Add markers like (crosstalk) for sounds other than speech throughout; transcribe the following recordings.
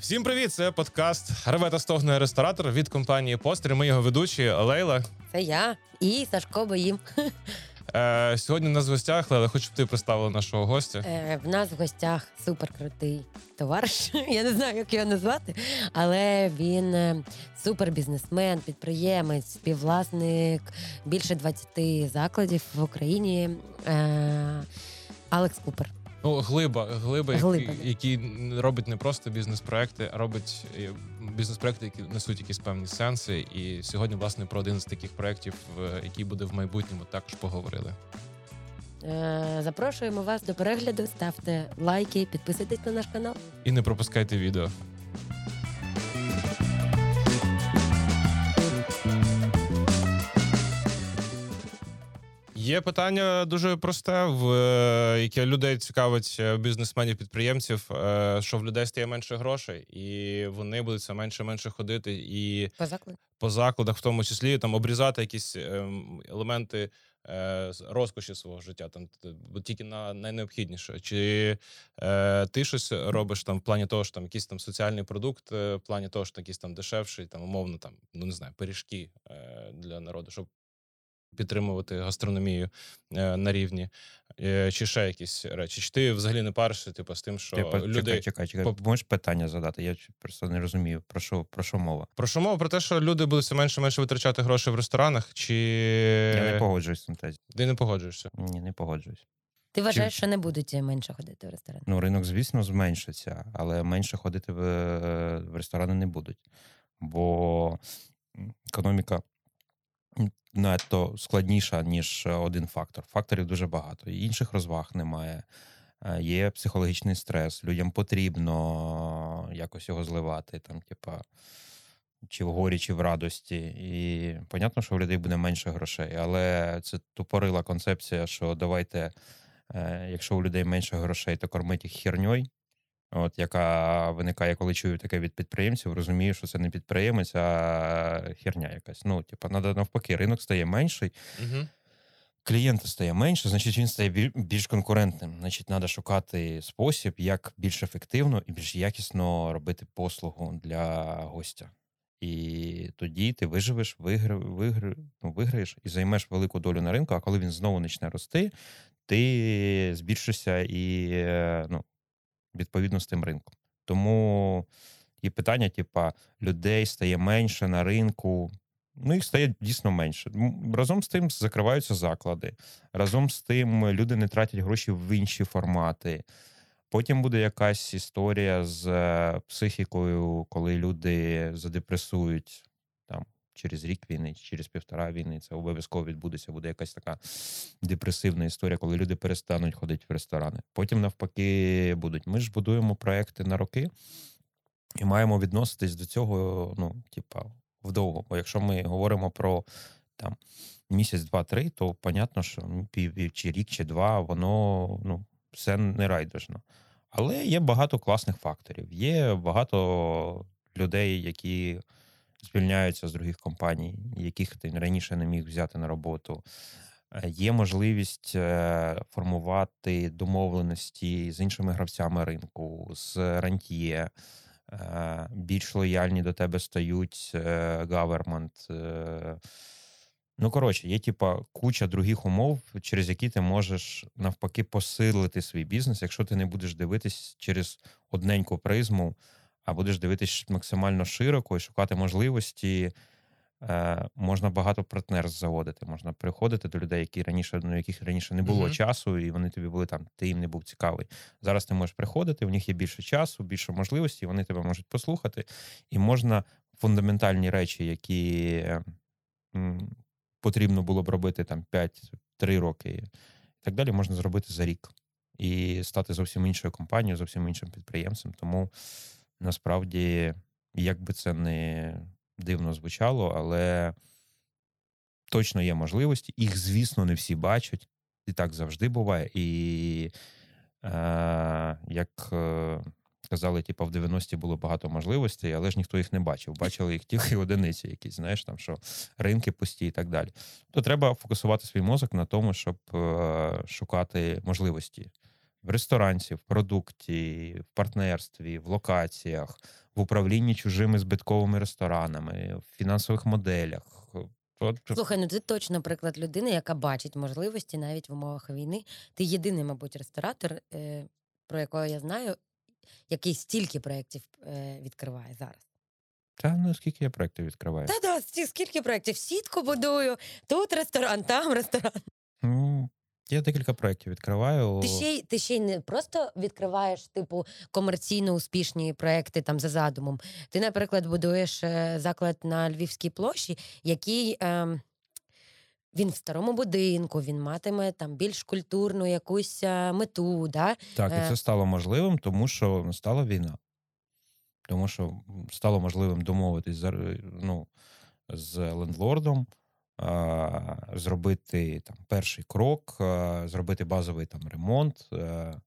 Всім привіт! Це подкаст Реве та стогне ресторатор від компанії Постер. Ми його ведучі Лейла. Це я і Сашко Боїм. Е, сьогодні у нас в гостях Лейла, хочу, щоб ти представила нашого гостя. Е, в нас в гостях суперкрутий товариш. (laughs) Я не знаю, як його назвати, але він е, супербізнесмен, підприємець, співвласник більше 20 закладів в Україні. Е, Алекс Купер. Ну, глиба, глиба, Глиба, Який, який робить не просто бізнес-проекти, а робить е, бізнес-проекти, які несуть якісь певні сенси. І сьогодні, власне, про один з таких проєктів, е, який буде в майбутньому, також поговорили. Е, Запрошуємо вас до перегляду. Ставте лайки, підписуйтесь на наш канал. І не пропускайте відео. Є питання дуже просте, в е, яке людей цікавить е, бізнесменів, підприємців, е, що в людей стає менше грошей, і вони будуть все менше менше ходити і По закладу. по закладах, в тому числі там обрізати якісь ем, елементи розкоші свого життя, там тільки на найнеобхідніше. Чи е, ти щось робиш там в плані того, що там якийсь там соціальний продукт, в плані того, що якийсь там дешевший, там умовно там, ну не знаю, пиріжки е, для народу, щоб підтримувати гастрономію е, на рівні, е, чи ще якісь речі? Чи ти взагалі не паришся, типу, з тим, що Типа, люди. чекай, чекай, чекай. поп- Можеш питання задати? Я просто не розумію, про що, про що мова. Про що мова? Про те, що люди будуть все менше менше витрачати гроші в ресторанах, чи Я не погоджуюсь з цим тезі. ти не погоджуєшся? Ні, не погоджуюсь. Ти вважаєш, що не будуть менше ходити в ресторан? Ну, ринок, звісно, зменшиться, але менше ходити в, е, в ресторани не будуть. Бо економіка надто складніша, ніж е, один фактор. Факторів дуже багато. Інших розваг немає. Е, Є психологічний стрес, людям потрібно якось його зливати, там, типа, чи в горі, чи в радості. І понятно, що в людей буде менше грошей, але це тупорила концепція, що давайте, е, якщо у людей менше грошей, то кормить їх херньою. От, яка виникає, коли чую таке від підприємців, розумію, що це не підприємець, а херня якась. Ну, надо навпаки, ринок стає менший, Угу. клієнта стає менше, значить він стає більш конкурентним. Значить, треба шукати спосіб, як більш ефективно і більш якісно робити послугу для гостя. І тоді ти виживеш, вигра, вигра, ну, виграєш і займеш велику долю на ринку. А коли він знову почне рости, ти збільшишся і е, ну, відповідно з тим ринком. Тому і питання, типа, людей стає менше на ринку. Ну, їх стає дійсно менше. Разом з тим закриваються заклади. Разом з тим люди не тратять гроші в інші формати. Потім буде якась історія з е, психікою, коли люди задепресують там через рік війни, через півтора війни. Це обов'язково відбудеться. Буде якась така депресивна історія, коли люди перестануть ходити в ресторани. Потім, навпаки, будуть. Ми ж будуємо проекти на роки і маємо відноситись до цього, ну, типа, вдовго. Бо якщо ми говоримо про там місяць, два-три, то понятно, що ну, пів чи рік, чи два, воно ну, все не райдужно. Але є багато класних факторів. Є багато людей, які звільняються з других компаній, яких ти раніше не міг взяти на роботу. Е, Є можливість е, формувати домовленості з іншими гравцями ринку, з рантьє. Е, Більш лояльні до тебе стають е. Ну, коротше, є типа куча других умов, через які ти можеш навпаки посилити свій бізнес, якщо ти не будеш дивитись через одненьку призму, а будеш дивитись максимально широко і шукати можливості. Е, можна багато партнерств заводити. Можна приходити до людей, які раніше, ну, яких раніше не було Мгм. часу, і вони тобі були там, ти їм не був цікавий. Зараз ти можеш приходити, у них є більше часу, більше можливостей, вони тебе можуть послухати, і можна фундаментальні речі, які м, потрібно було б робити там 5-3 роки, і так далі, можна зробити за рік і стати зовсім іншою компанією, зовсім іншим підприємцем. Тому насправді, як би це не дивно звучало, але точно є можливості. Їх, звісно, не всі бачать. І так завжди буває. І е, як е, казали, типу, в 90-ті було багато можливостей, але ж ніхто їх не бачив. Бачили їх тільки (laughs) одиниці, якісь, знаєш, там що ринки пусті і так далі. То треба фокусувати свій мозок на тому, щоб е, шукати можливості в ресторанці, в продукті, в партнерстві, в локаціях, в управлінні чужими збитковими ресторанами, в фінансових моделях. Слухай, ну ти точно приклад людини, яка бачить можливості навіть в умовах війни. Ти єдиний, мабуть, ресторатор, е, про якого я знаю, який стільки проєктів е, відкриває зараз. Та ну скільки я проєктів відкриваю? Та да, скільки проєктів? Сітку будую, тут ресторан, там ресторан. Ну, я декілька проєктів відкриваю. Ти ще й ти ще й не просто відкриваєш типу комерційно успішні проекти там за задумом. Ти, наприклад, будуєш е, заклад на Львівській площі, який. Е, він в старому будинку, він матиме там більш культурну якусь е, мету. Да? Так, і Е. це стало можливим, тому що стала війна. Тому що стало можливим домовитись ну, з лендлордом, зробити там перший крок, зробити базовий там ремонт,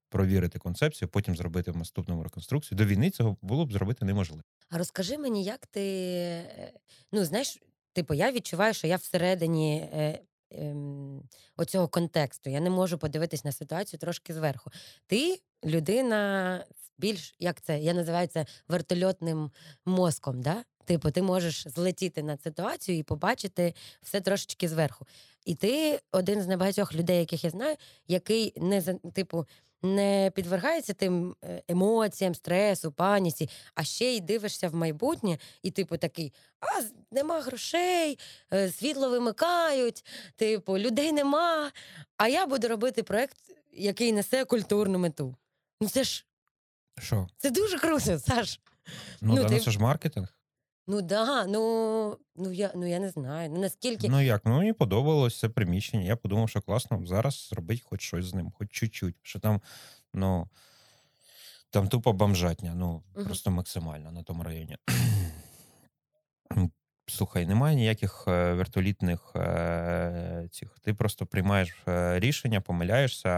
провірити концепцію, потім зробити в наступному реконструкцію. До війни цього було б зробити неможливо. А розкажи мені, як ти. е, Ну, знаєш, типу, я відчуваю, що я всередині е, ем, оцього контексту. Я не можу подивитись на ситуацію трошки зверху. Ти людина більш як це? Я називаю це вертольотним мозком. Да? Типу, ти можеш злетіти над ситуацією і побачити все трошечки зверху. І ти один з небагатьох людей, яких я знаю, який не типу. Не підвергається тим е, емоціям, стресу, паніці, а ще й дивишся в майбутнє, і типу такий: а нема грошей, е, світло вимикають, типу, людей нема. А я буду робити проект, який несе культурну мету. Ну це ж Що? це дуже круто, Саш. Ну, Ну, да, ти- ну це ж маркетинг. Ну да, ну, ну я ну я не знаю. Ну наскільки Ну як? Ну мені подобалось це приміщення. Я подумав, що класно зараз зробити хоч щось з ним, хоч чуть-чуть. Що там, ну там тупо бомжатня, ну Мгм. просто максимально на тому районі. Слухай, немає ніяких е, вертолітних е, цих. Ти просто приймаєш е, рішення, помиляєшся,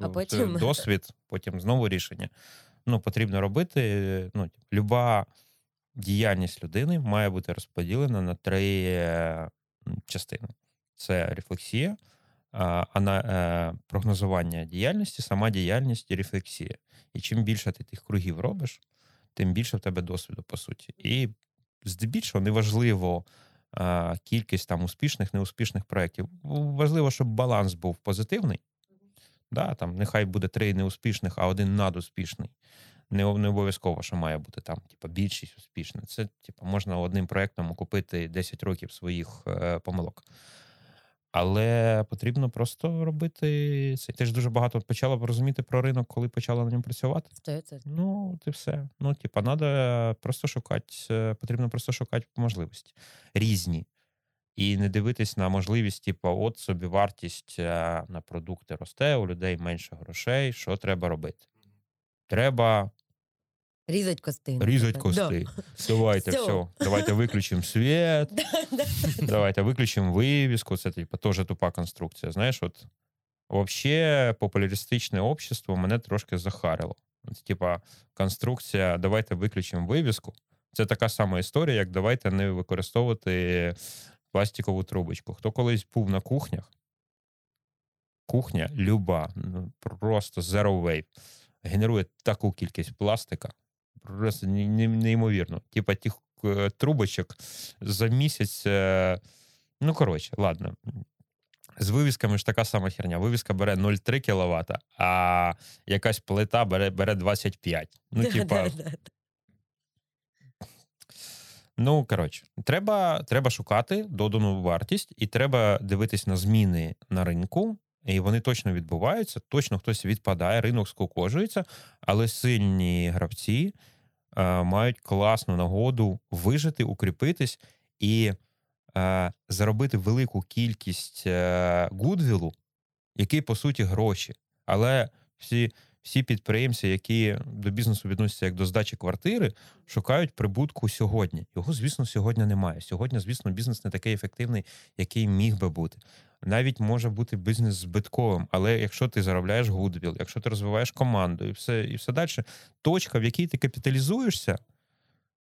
А потім- досвід, потім знову рішення. Ну, потрібно робити. Ну, люба діяльність людини має бути розподілена на три частини: це рефлексія, а, ана, е, прогнозування діяльності, сама діяльність і рефлексія. І чим більше ти тих кругів робиш, тим більше в тебе досвіду, по суті. І здебільшого неважливо кількість там успішних, неуспішних проєктів. Важливо, щоб баланс був позитивний. Да, там нехай буде три неуспішних, а один надуспішний. Не, не обов'язково, що має бути там, типу, більшість успішна. Це, типу, можна одним проєктом окупити 10 років своїх е, помилок. Але потрібно просто робити це. Ти ж дуже багато почала розуміти про ринок, коли почала на ньому працювати. Стоїть це. Ну, ти все. Ну, типа, треба просто шукати, е, потрібно просто шукати можливості різні. І не дивитись на можливість, типу, от собі вартість е, на продукти росте, у людей менше грошей. Що треба робити? Треба Різать кости. різати наприклад. Да. кости. Давайте, Всьо. все. Давайте виключимо світ. (laughs) Да, да. Давайте виключимо вивіску. Це типу, теж тупа конструкція. Знаєш, от взагалі популяристичне общество мене трошки захарило. От, типа, конструкція, давайте виключимо вивіску. Це така сама історія, як давайте не використовувати пластикову трубочку. Хто колись був на кухнях? Кухня люба, ну, просто zero wave, генерує таку кількість пластика. Просто не- не- неймовірно. Типа тих е, трубочок за місяць. е, Ну, коротше, ладно. З вивісками ж така сама херня. Вивіска бере 0,3 кВт, а якась плита бере, бере 25. Ну, типа. Ну, коротше, треба, треба шукати додану вартість, і треба дивитись на зміни на ринку. І вони точно відбуваються, точно хтось відпадає, ринок скукожується, але сильні гравці е, мають класну нагоду вижити, укріпитись і е, заробити велику кількість е, гудвілу, який, по суті, гроші. Але всі, всі підприємці, які до бізнесу відносяться як до здачі квартири, шукають прибутку сьогодні. Його, звісно, сьогодні немає. Сьогодні, звісно, бізнес не такий ефективний, який міг би бути. Навіть може бути бізнес збитковим, але якщо ти заробляєш гудвіл, якщо ти розвиваєш команду і все, і все далі, точка, в якій ти капіталізуєшся,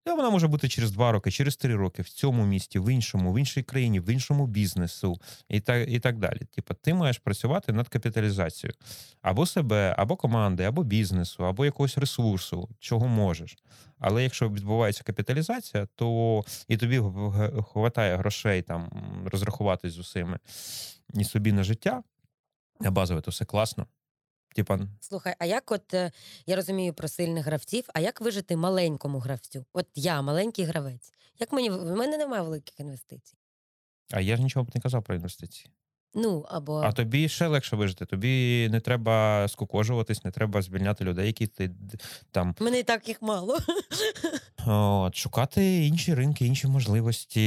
І вона може бути через два роки, через три роки в цьому місті, в іншому, в іншій країні, в іншому бізнесу і так, і так далі. Типа, ти маєш працювати над капіталізацією або себе, або команди, або бізнесу, або якогось ресурсу, чого можеш. Але якщо відбувається капіталізація, то і тобі вистачає грошей там розрахуватись з усіми і собі на життя, а базове то все класно. Типа, Слухай, а як от е, я розумію про сильних гравців, а як вижити маленькому гравцю? От я маленький гравець. Як мені в мене немає великих інвестицій? а я ж нічого б не казав про інвестиції. Ну або А тобі ще легше вижити. Тобі не треба скукожуватись, не треба звільняти людей, які ти там мене і так їх мало. (laughs) от, шукати інші ринки, інші можливості,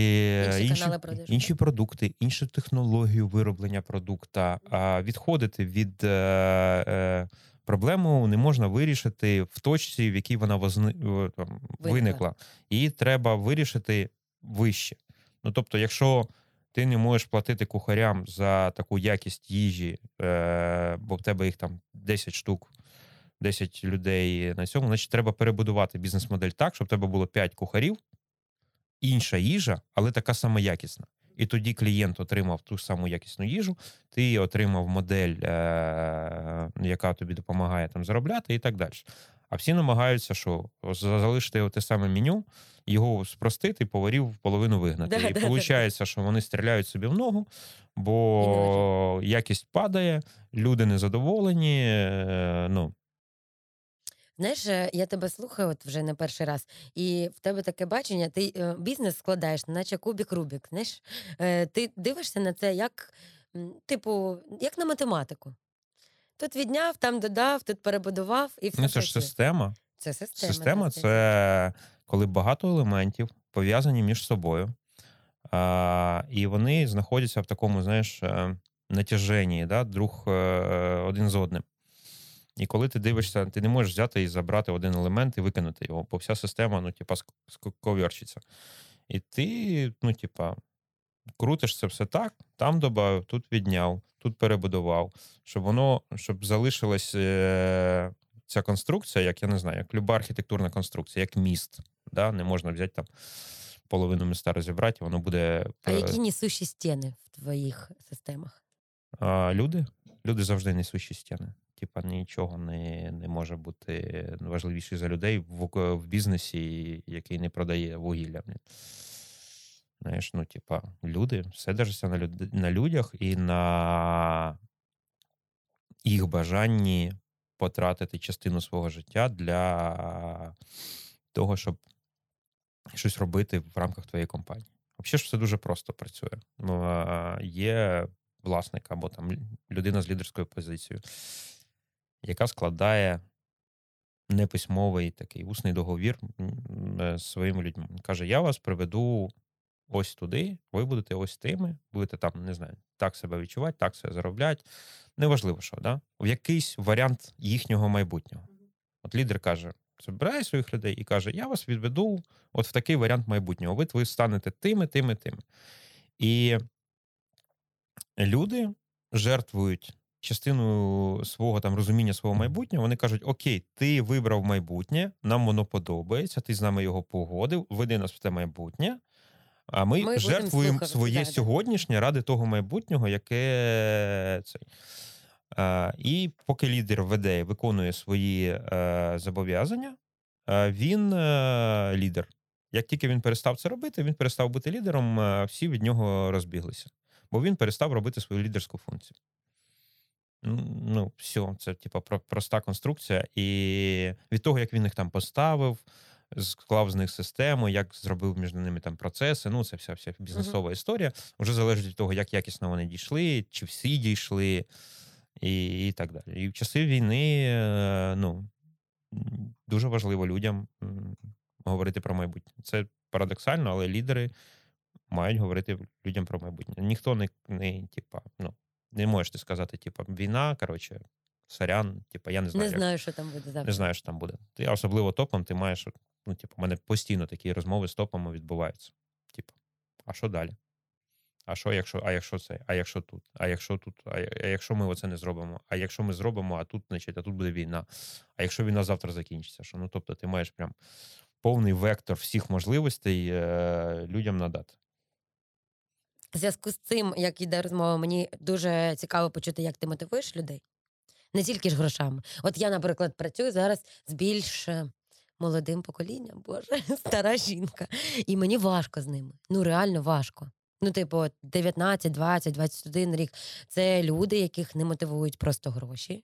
Інші канали продажу, інші продукти, іншу технологію вироблення продукта. А відходити від е, е, проблему не можна вирішити в точці, в якій вона возни, е, там, виникла. Її треба вирішити вище. Ну тобто, якщо ти не можеш платити кухарям за таку якість їжі, е, бо в тебе їх там 10 штук, 10 людей на цьому, значить треба перебудувати бізнес-модель так, щоб в тебе було 5 кухарів, інша їжа, але така сама якісна. І тоді клієнт отримав ту саму якісну їжу, ти отримав модель, е, яка тобі допомагає там заробляти, і так далі. А всі намагаються, що залишити те саме меню, його спростити, поварів половину вигнати. Да, і да, да, виходить, що вони стріляють собі в ногу, бо якість падає, люди незадоволені. е, Ну, Знаєш, е, я тебе слухаю от вже не перший раз, і в тебе таке бачення, ти е, бізнес складаєш, наче кубік Рубік. Знаєш, ти дивишся на це як, типу, як на математику. Тут відняв, там додав, тут перебудував, і все ну це ж система. Це система. Система це коли багато елементів пов'язані між собою, а, і вони знаходяться в такому, знаєш, е, натяженні, да, друг е, один з одним. І коли ти дивишся, ти не можеш взяти і забрати один елемент і викинути його, бо вся система, ну, типа, ск- сковерчиться. І ти, ну, типа, крутиш це все так, там додав, тут відняв, тут перебудував, щоб воно щоб залишилась е, ця конструкція, як я не знаю, як люба архітектурна конструкція, як міст. Да? Не можна взяти там половину міста розібрати, воно буде. А які несущі стіни в твоїх системах? А люди? Люди завжди несущі стіни. Типа нічого не, не може бути важливіше за людей в, в бізнесі, який не продає вугілля. Знаєш, ну, типа, люди, все держиться на, люд, на людях і на їх бажанні потратити частину свого життя для того, щоб щось робити в рамках твоєї компанії. Взагалі ж все дуже просто працює. Ну, є власник або там людина з лідерською позицією, яка складає неписьмовий такий усний договір своїми людьми. Каже: Я вас приведу ось туди, ви будете ось тими, будете там, не знаю, так себе відчувати, так себе заробляти. Неважливо, що, да? в якийсь варіант їхнього майбутнього. От лідер каже: збирає своїх людей і каже: Я вас відведу от в такий варіант майбутнього. Ви, ви станете тими, тими, тими. І люди жертвують частину свого там розуміння свого майбутнього. Вони кажуть: Окей, ти вибрав майбутнє, нам воно подобається, ти з нами його погодив, веди нас в те майбутнє. А ми, Ми жертвуємо слухати, своє да, сьогоднішнє ради того майбутнього, яке цей. А, і поки лідер веде і виконує свої е, зобов'язання, е, він е, лідер. Як тільки він перестав це робити, він перестав бути лідером, е, всі від нього розбіглися. Бо він перестав робити свою лідерську функцію. Ну, все, це типа проста конструкція. І від того, як він їх там поставив, склав з них систему, як зробив між ними там процеси. Ну, це вся вся бізнесова історія. Вже залежить від того, як якісно вони дійшли, чи всі дійшли, і, і так далі. І в часи війни, е, ну, дуже важливо людям говорити про майбутнє. Це парадоксально, але лідери мають говорити людям про майбутнє. Ніхто не, не типа, ну, не можеш ти сказати, типа, війна, коротше, сорян, типа, я не знаю. Не як- знаю, що там буде завтра. не знаю, що там буде. Ти особливо топом, ти маєш, ну, типу, у мене постійно такі розмови з топами відбуваються. Типу, а що далі? А що, якщо, а якщо це? А якщо тут? А якщо тут? А, якщо ми оце не зробимо? А якщо ми зробимо, а тут, значить, а тут буде війна. А якщо війна завтра закінчиться? Що? Ну, тобто, ти маєш прям повний вектор всіх можливостей е, людям надати. В зв'язку з цим, як іде розмова, мені дуже цікаво почути, як ти мотивуєш людей. Не тільки ж грошами. От я, наприклад, працюю зараз з більш е, молодим поколінням, боже, (laughs) стара жінка. І мені важко з ними. Ну, реально важко. Ну, типу, 19, 20, 21 рік це люди, яких не мотивують просто гроші,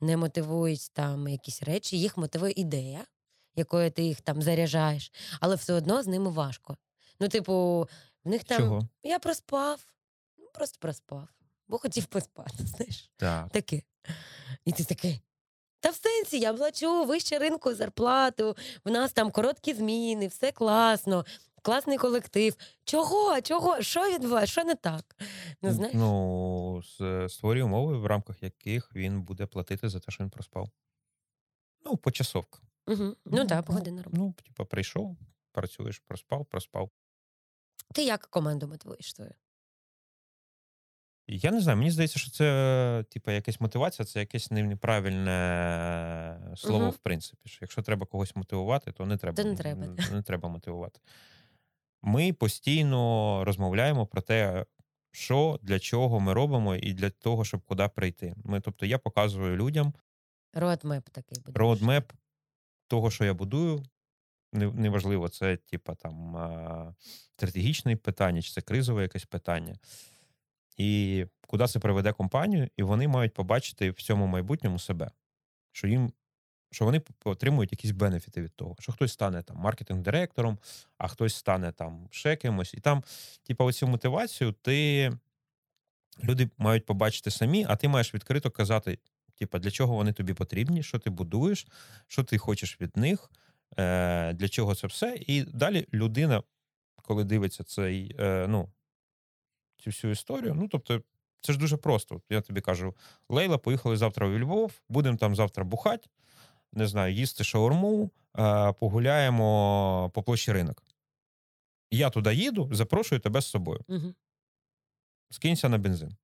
не мотивують там якісь речі, їх мотивує ідея, якою ти їх там заряджаєш, але все одно з ними важко. Ну, типу, в них там Чого? я проспав, ну, просто проспав, бо хотів поспати, (laughs) знаєш, Так. таке. І ти такий. Та в сенсі, я плачу вище ринку зарплату, в нас там короткі зміни, все класно, класний колектив. Чого? Чого? Що відбувається? Що не так? Ну, знаєш? Ну, створює умови, в рамках яких він буде платити за те, що він проспав. Ну, почасовка. Угу. Ну так, погодина робота. Ну, типа, прийшов, працюєш, проспав, проспав. Ти як команду мотивуєш свою? Я не знаю, мені здається, що це, типа, якась мотивація, це якесь неправильне слово, Мгм. в принципі. Що якщо треба когось мотивувати, то не треба. Не треба, не треба мотивувати. Ми постійно розмовляємо про те, що для чого ми робимо, і для того, щоб куди прийти. Ми, тобто, я показую людям Roadmap такий буде. roadmap того, що я будую. Не- Неважливо, це типа там стратегічне питання, чи це кризове якесь питання. І куди це приведе компанію, і вони мають побачити в цьому майбутньому себе, що їм. Що вони отримують якісь бенефіти від того, що хтось стане там маркетинг-директором, а хтось стане там ще кимось. І там, типа, оцю мотивацію ти люди мають побачити самі, а ти маєш відкрито казати, типа, для чого вони тобі потрібні, що ти будуєш, що ти хочеш від них, е, для чого це все. І далі людина, коли дивиться цей, е, ну, цю всю історію, ну тобто. Це ж дуже просто. Я тобі кажу: Лейла, поїхали завтра у Львов, будемо там завтра бухати, не знаю, їсти шаурму, е, погуляємо по площі ринок. Я туди їду, запрошую тебе з собою. Угу. Скинься на бензин.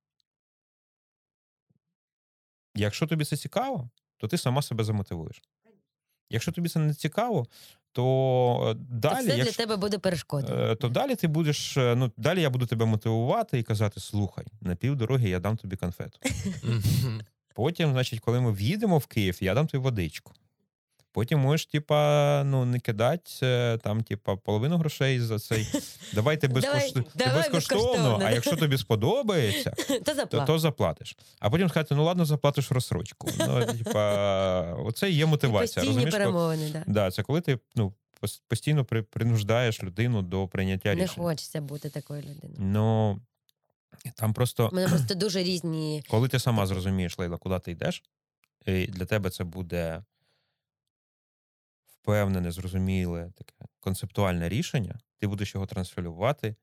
Якщо тобі це цікаво, то ти сама себе замотивуєш. Якщо тобі це не цікаво, то далі То далі, якщо, для тебе буде перешкодою. е, то далі ти будеш. е, Ну, далі я буду тебе мотивувати і казати: слухай, на півдороги я дам тобі конфету. (laughs) Потім, значить, коли ми в'їдемо в Київ, я дам тобі водичку. Потім можеш, типа, ну, не кидати е, там, типа, половину грошей за цей. Давайте (laughs) Давай- безкоштовно. давай безкоштовно, а якщо тобі сподобається, (laughs) То то, заплатиш. А потім сказати, ну ладно, заплатиш розсрочку. Ну, (laughs) типа, оце є мотивація. Постійні Розумієш? Перемовини, да. Да, це коли ти ну, постійно при, принуждаєш людину до прийняття Не рішень. хочеться бути такою людиною. Ну там просто, мене просто дуже різні. коли ти сама зрозумієш, Лейла, куди ти йдеш, і для тебе це буде впевнене, зрозуміле, таке концептуальне рішення, ти будеш його транслювати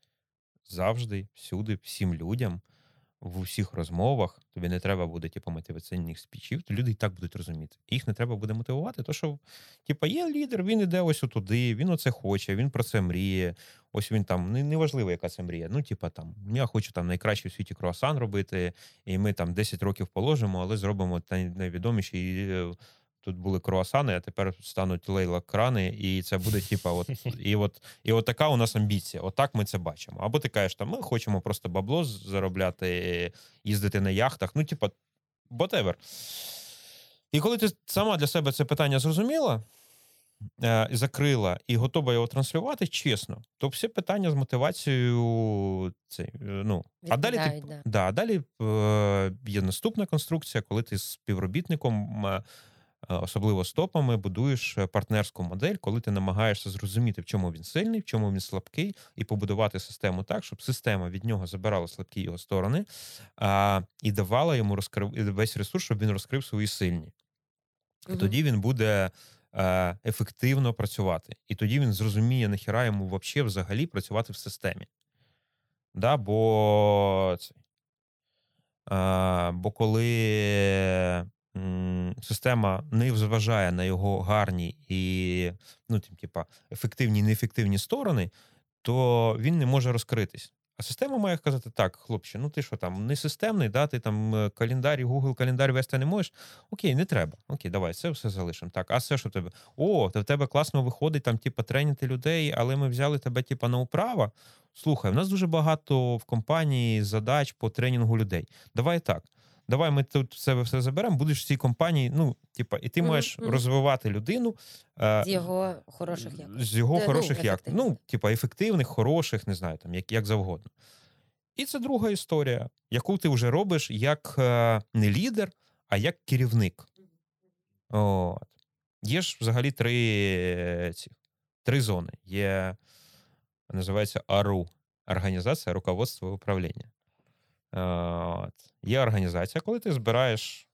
завжди, всюди, всім людям. В усіх розмовах тобі не треба буде типу, мотиваційних спічів, то люди і так будуть розуміти. Їх не треба буде мотивувати, то що типу, є лідер, він іде ось туди, він оце хоче, він про це мріє. Ось він там неважливо, яка це мрія. Ну, типа там, я хочу там найкращий в світі круасан робити, і ми там 10 років положимо, але зробимо най- найвідоміші. І, е, Тут були круасани, а тепер стануть лейла крани, і це буде, типа, от (laughs) і от і от така у нас амбіція. Отак ми це бачимо. Або ти кажеш, там ми хочемо просто бабло заробляти, їздити на яхтах. Ну, типа, whatever. І коли ти сама для себе це питання зрозуміла, е, закрила і готова його транслювати чесно, то всі питання з мотивацією це, е, ну, а далі ти, да. да, далі е, є наступна конструкція, коли ти з співробітником, е, особливо з топами, будуєш е, партнерську модель, коли ти намагаєшся зрозуміти, в чому він сильний, в чому він слабкий, і побудувати систему так, щоб система від нього забирала слабкі його сторони а, і давала йому розкрив весь ресурс, щоб він розкрив свої сильні. І тоді він буде е, ефективно працювати. І тоді він зрозуміє, нахіра йому вообще взагалі працювати в системі. Да, бо, е, бо коли система не зважає на його гарні і ну, тим, типа, ефективні і неефективні сторони, то він не може розкритись. А система має сказати: так, хлопче, ну ти що там, не системний, да, ти там е, календар, Google календар вести не можеш. Окей, не треба. Окей, давай, це все залишимо. Так, а все, що в тебе? О, то в тебе класно виходить там, типа, треніти людей, але ми взяли тебе, типа, на управа. Слухай, у нас дуже багато в компанії задач по тренінгу людей. Давай так. Давай ми тут себе все заберемо, будеш в цій компанії. Ну, типа, і ти Мгм, маєш мгм. розвивати людину е, З його хороших якостей. з його Е, ну, хороших як ну, типа ефективних, хороших, не знаю, там як, як завгодно. І це друга історія, яку ти вже робиш як е, не лідер, а як керівник. От. Є ж взагалі три е, ці, три зони. Є, називається АРУ організація руководства і управління. От. Є організація, коли ти збираєш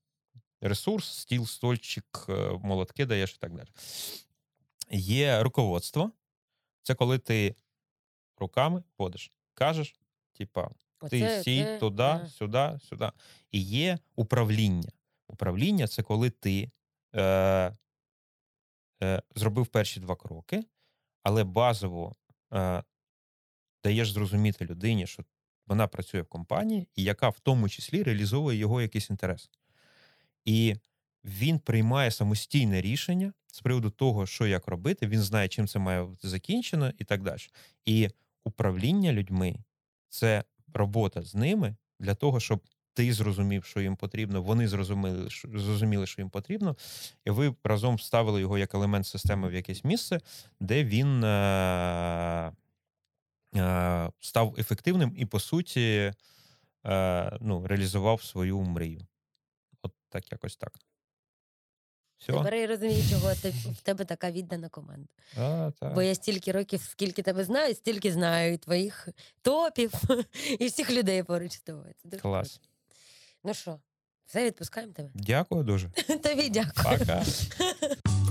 ресурс, стіл, стольчик, е, молотки даєш і так далі. Є руководство. Це коли ти руками водиш, кажеш, типа, ти Оце- сій це, туди, сюди, сюди. І є управління. Управління це коли ти е, е, зробив перші два кроки, але базово е, даєш зрозуміти людині, що вона працює в компанії, і яка в тому числі реалізовує його якийсь інтерес. І він приймає самостійне рішення з приводу того, що як робити, він знає, чим це має бути закінчено, і так далі. І управління людьми це робота з ними для того, щоб ти зрозумів, що їм потрібно, вони зрозуміли, що, зрозуміли, що їм потрібно, і ви разом вставили його як елемент системи в якесь місце, де він е- став ефективним і, по суті, е- ну, реалізував свою мрію. От так якось так. Все? Тепер я розумію, чого ти, в тебе така віддана команда. А, так. Бо я стільки років, скільки тебе знаю, стільки знаю і твоїх топів, (laughs) і всіх людей поруч з тобою. Це дуже Клас. круто. Ну що, все відпускаємо тебе. Дякую дуже. (laughs) Тобі дякую. Пока. (laughs)